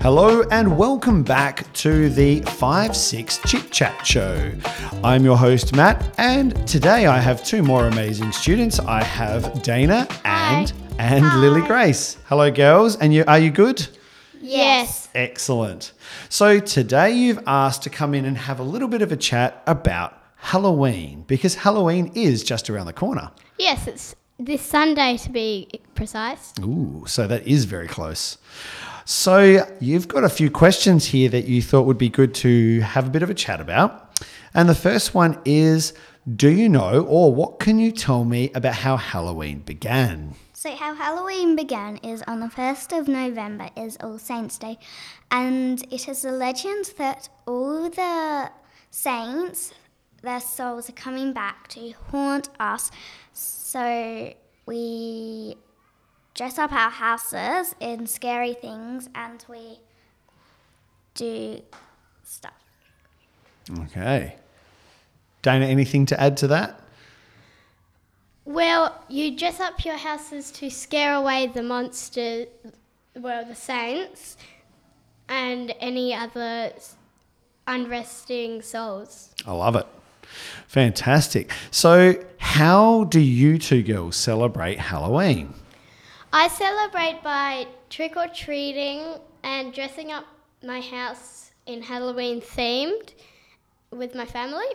Hello and welcome back to the 5 6 Chit Chat Show. I'm your host, Matt, and today I have two more amazing students. I have Daina and, and Lily Grace. Hello, girls, and you, are you good? Yes. Excellent. So today you've asked to come in and have a little bit of a chat about Halloween because Halloween is just around the corner. Yes, it's this Sunday to be precise. Ooh, so that is very close. So you've got a few questions here that you thought would be good to have a bit of a chat about. And the first one is Do you know or what can you tell me about how Halloween began? So how Halloween began is on the 1st of November is All Saints Day and it is a legend that all the saints their souls are coming back to haunt us. So we dress up our houses in scary things and we do stuff. Okay. Daina, anything to add to that? Well, you dress up your houses to scare away the monster, well, the saints, and any other unresting souls. I love it. Fantastic. So, how do you two girls celebrate Halloween? I celebrate by trick or treating and dressing up my house in Halloween themed with my family.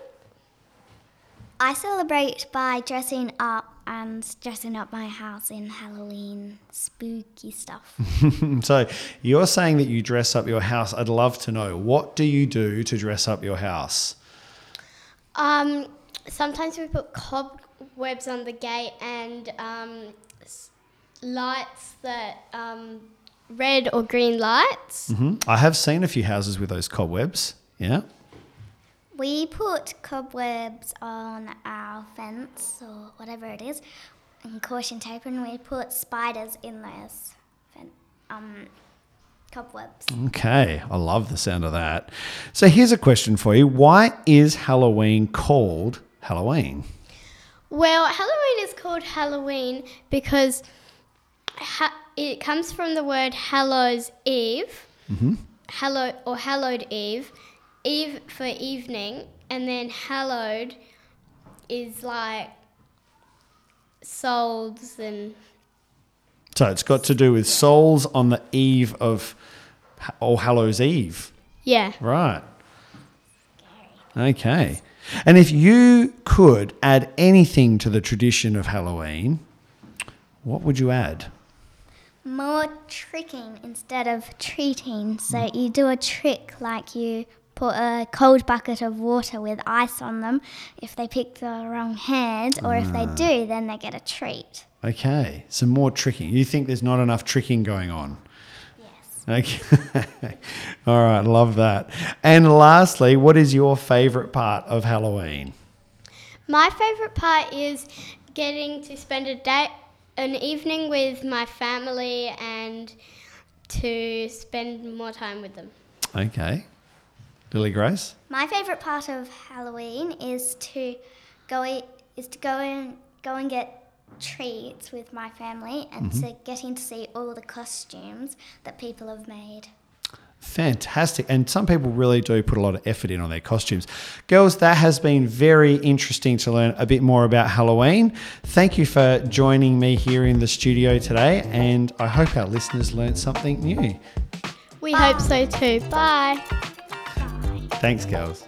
I celebrate by dressing up and dressing up my house in Halloween spooky stuff. so, you're saying that you dress up your house. I'd love to know what do you do to dress up your house? Um, sometimes we put cobwebs on the gate and um, s- lights that um, red or green lights. hmm I have seen a few houses with those cobwebs. Yeah. We put cobwebs on our fence or whatever it is, and caution tape, and we put spiders in those um, cobwebs. Okay. I love the sound of that. So, here's a question for you Why is Halloween called Halloween? Well, Halloween is called Halloween because ha- it comes from the word Hallows Eve, mm-hmm. Hallow or Hallowed Eve, Eve for evening, and then hallowed is like souls and So, it's got to do with souls on the eve of All Hallows Eve. yeah. Right. Okay. And if you could add anything to the tradition of Halloween, what would you add? More tricking instead of treating. So hmm. you do a trick like you put a cold bucket of water with ice on them. If they pick the wrong hand, or if they ah. do, then they get a treat. Okay, some more tricking. You think there's not enough tricking going on? Yes. Okay. All right, love that. And lastly, what is your favorite part of Halloween? My favorite part is getting to spend a day, an evening with my family and to spend more time with them. Okay. Lily Grace? My favorite part of Halloween is to go is to go and go and get treats with my family and mm-hmm. to getting to see all the costumes that people have made. Fantastic. And some people really do put a lot of effort in on their costumes. Girls, that has been very interesting to learn a bit more about Halloween. Thank you for joining me here in the studio today, and I hope our listeners learned something new. We hope so too. Bye. Thanks, girls.